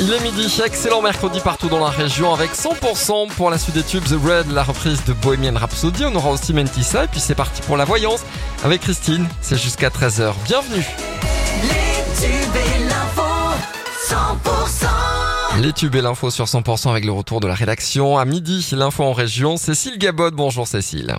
Il est midi, excellent mercredi partout dans la région avec 100% pour la suite des tubes The Red, la reprise de Bohemian Rhapsody. On aura aussi Mentissa et puis c'est parti pour la voyance avec Christine. C'est jusqu'à 13h. Bienvenue. Les tubes et l'info, 100%. Les tubes et l'info sur 100% avec le retour de la rédaction. À midi, l'info en région. Cécile Gabot, bonjour Cécile.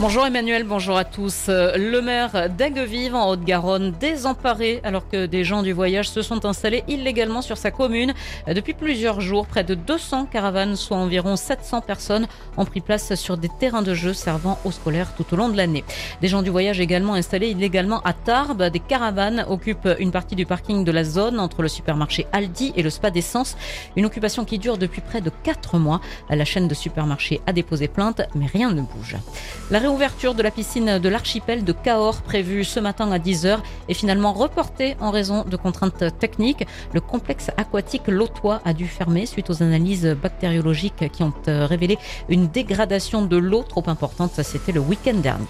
Bonjour Emmanuel, bonjour à tous. Euh, Le maire d'Aiguevive en Haute-Garonne désemparé alors que des gens du voyage se sont installés illégalement sur sa commune. Euh, Depuis plusieurs jours, près de 200 caravanes, soit environ 700 personnes, ont pris place sur des terrains de jeu servant aux scolaires tout au long de l'année. Des gens du voyage également installés illégalement à Tarbes. Des caravanes occupent une partie du parking de la zone entre le supermarché Aldi et le spa d'essence. Une occupation qui dure depuis près de 4 mois. La chaîne de supermarchés a déposé plainte, mais rien ne bouge. Réouverture de la piscine de l'archipel de Cahors, prévue ce matin à 10h, est finalement reportée en raison de contraintes techniques. Le complexe aquatique Lotois a dû fermer suite aux analyses bactériologiques qui ont euh, révélé une dégradation de l'eau trop importante. C'était le week-end dernier.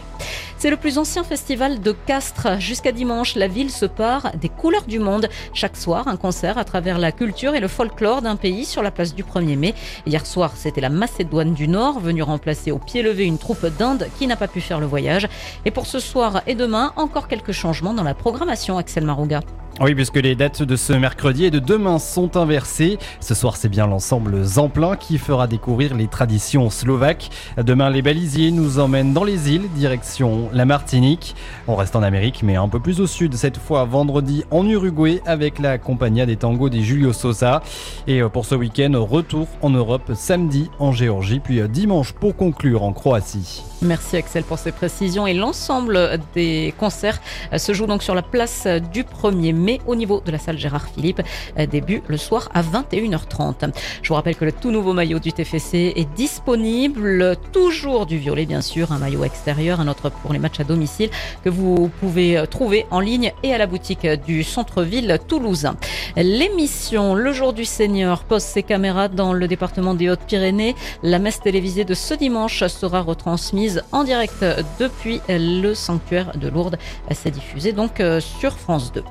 C'est le plus ancien festival de Castres. Jusqu'à dimanche, la ville se part des couleurs du monde. Chaque soir, un concert à travers la culture et le folklore d'un pays sur la place du 1er mai. Hier soir, c'était la Macédoine du Nord, venue remplacer au pied levé une troupe d'Inde qui n'a pas pu faire le voyage. Et pour ce soir et demain, encore quelques changements dans la programmation, Axel Marouga. Oui, puisque les dates de ce mercredi et de demain sont inversées. Ce soir, c'est bien l'ensemble Zamplin qui fera découvrir les traditions slovaques. Demain, les balisiers nous emmènent dans les îles, direction la Martinique. On reste en Amérique, mais un peu plus au sud, cette fois vendredi en Uruguay avec la Compagnia des Tangos des Julio Sosa. Et euh, pour ce week-end, retour en Europe samedi en Géorgie, puis euh, dimanche pour conclure en Croatie. Merci Axel pour ces précisions. Et l'ensemble des concerts euh, se joue donc sur la place du 1er mai au niveau de la salle Gérard Philippe. Euh, Début le soir à 21h30. Je vous rappelle que le tout nouveau maillot du TFC est disponible. Toujours du violet, bien sûr. Un maillot extérieur, un autre pour les matchs à domicile que vous pouvez euh, trouver en ligne et à la boutique du centre-ville toulousain. L'émission Le jour du Seigneur pose ses caméras dans le département des Hautes-Pyrénées. La messe télévisée de ce dimanche sera retransmise en direct depuis le sanctuaire de Lourdes. C'est diffusé donc euh, sur France 2.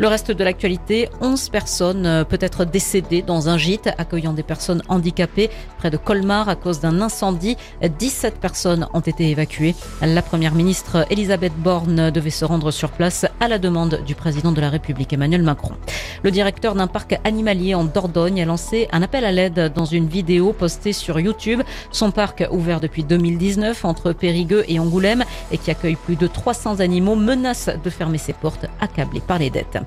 Le reste de l'actualité, 11 personnes euh, peut-être décédées dans un gîte accueillant des personnes handicapées près de Colmar à cause d'un incendie. 17 personnes ont été évacuées. La première ministre Elisabeth Borne devait se rendre sur place à la demande du président de la République Emmanuel Macron. Le directeur d'un parc animalier en Dordogne a lancé un appel à l'aide dans une vidéo postée sur YouTube. Son parc, ouvert depuis 2019 entre Périgueux et Angoulême et qui accueille plus de 300 animaux, menace de fermer ses portes, accablé par les dettes.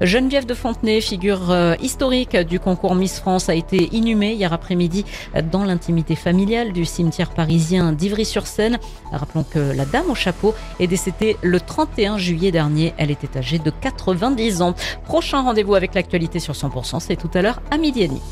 Geneviève de Fontenay, figure euh, historique du concours Miss France, a été inhumée hier après-midi dans l'intimité familiale du cimetière parisien d'Ivry-sur-Seine. Rappelons que la dame au chapeau est décédée le 31 juillet dernier. Elle était âgée de 90 ans. Prochain rendez-vous avec l'actualité sur 100%, c'est tout à l'heure à midi et demi.